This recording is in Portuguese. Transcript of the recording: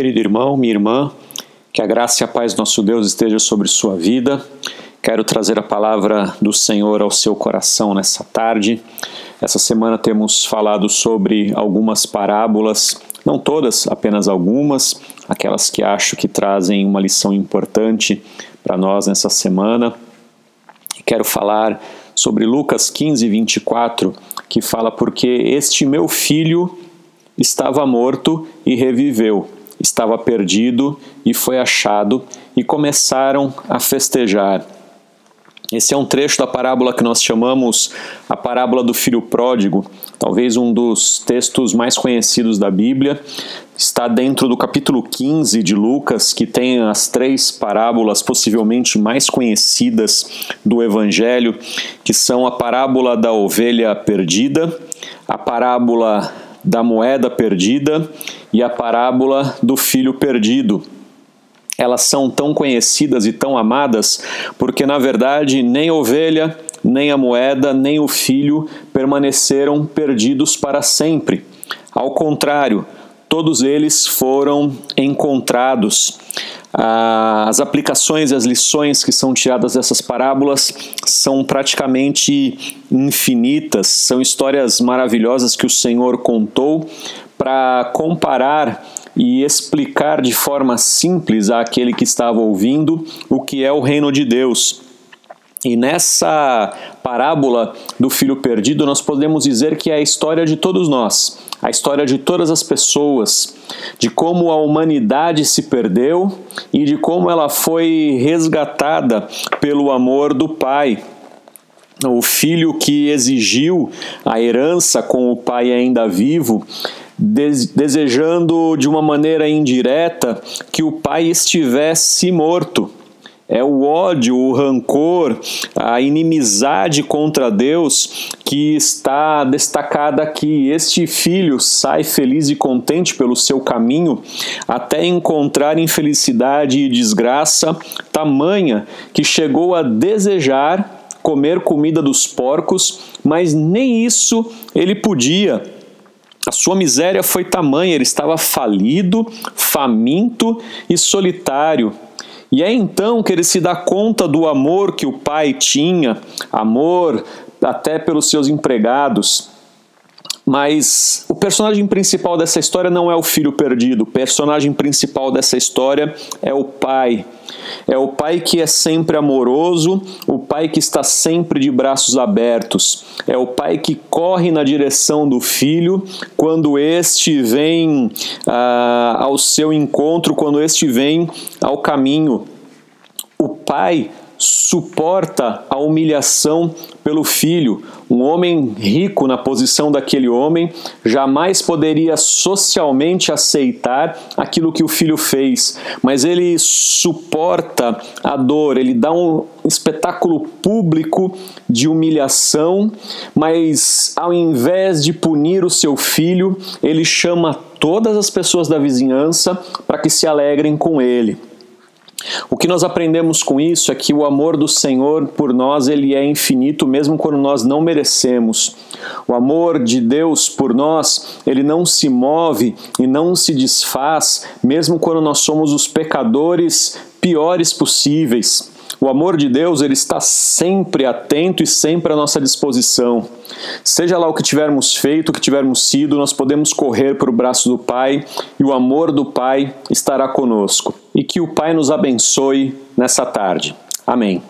querido irmão, minha irmã, que a graça e a paz do nosso Deus esteja sobre sua vida. Quero trazer a palavra do Senhor ao seu coração nessa tarde. Essa semana temos falado sobre algumas parábolas, não todas, apenas algumas, aquelas que acho que trazem uma lição importante para nós nessa semana. Quero falar sobre Lucas 15, 24, que fala: Porque este meu filho estava morto e reviveu, estava perdido e foi achado, e começaram a festejar. Esse é um trecho da parábola que nós chamamos a parábola do filho pródigo, talvez um dos textos mais conhecidos da Bíblia. Está dentro do capítulo 15 de Lucas, que tem as três parábolas possivelmente mais conhecidas do Evangelho, que são a parábola da ovelha perdida, a parábola da moeda perdida e a parábola do filho perdido. Elas são tão conhecidas e tão amadas porque, na verdade, nem ovelha, nem a moeda, nem o filho permaneceram perdidos para sempre. Ao contrário, todos eles foram encontrados. As aplicações e as lições que são tiradas dessas parábolas são praticamente infinitas, são histórias maravilhosas que o Senhor contou para comparar e explicar de forma simples àquele que estava ouvindo o que é o reino de Deus. E nessa parábola do filho perdido, nós podemos dizer que é a história de todos nós, a história de todas as pessoas, de como a humanidade se perdeu e de como ela foi resgatada pelo amor do Pai. O filho que exigiu a herança com o pai ainda vivo desejando de uma maneira indireta que o pai estivesse morto. É o ódio, o rancor, a inimizade contra Deus que está destacada aqui. Este filho sai feliz e contente pelo seu caminho até encontrar infelicidade e desgraça tamanha que chegou a desejar comer comida dos porcos, mas nem isso ele podia a sua miséria foi tamanha, ele estava falido, faminto e solitário. E é então que ele se dá conta do amor que o pai tinha, amor até pelos seus empregados. Mas o personagem principal dessa história não é o filho perdido, o personagem principal dessa história é o pai. É o pai que é sempre amoroso, o pai que está sempre de braços abertos, é o pai que corre na direção do filho quando este vem ah, ao seu encontro, quando este vem ao caminho. O pai suporta a humilhação pelo filho. Um homem rico na posição daquele homem jamais poderia socialmente aceitar aquilo que o filho fez, mas ele suporta a dor, ele dá um espetáculo público de humilhação, mas ao invés de punir o seu filho, ele chama todas as pessoas da vizinhança para que se alegrem com ele. O que nós aprendemos com isso é que o amor do Senhor por nós ele é infinito mesmo quando nós não merecemos. O amor de Deus por nós, ele não se move e não se desfaz mesmo quando nós somos os pecadores piores possíveis. O amor de Deus ele está sempre atento e sempre à nossa disposição. Seja lá o que tivermos feito, o que tivermos sido, nós podemos correr para o braço do Pai e o amor do Pai estará conosco. E que o Pai nos abençoe nessa tarde. Amém.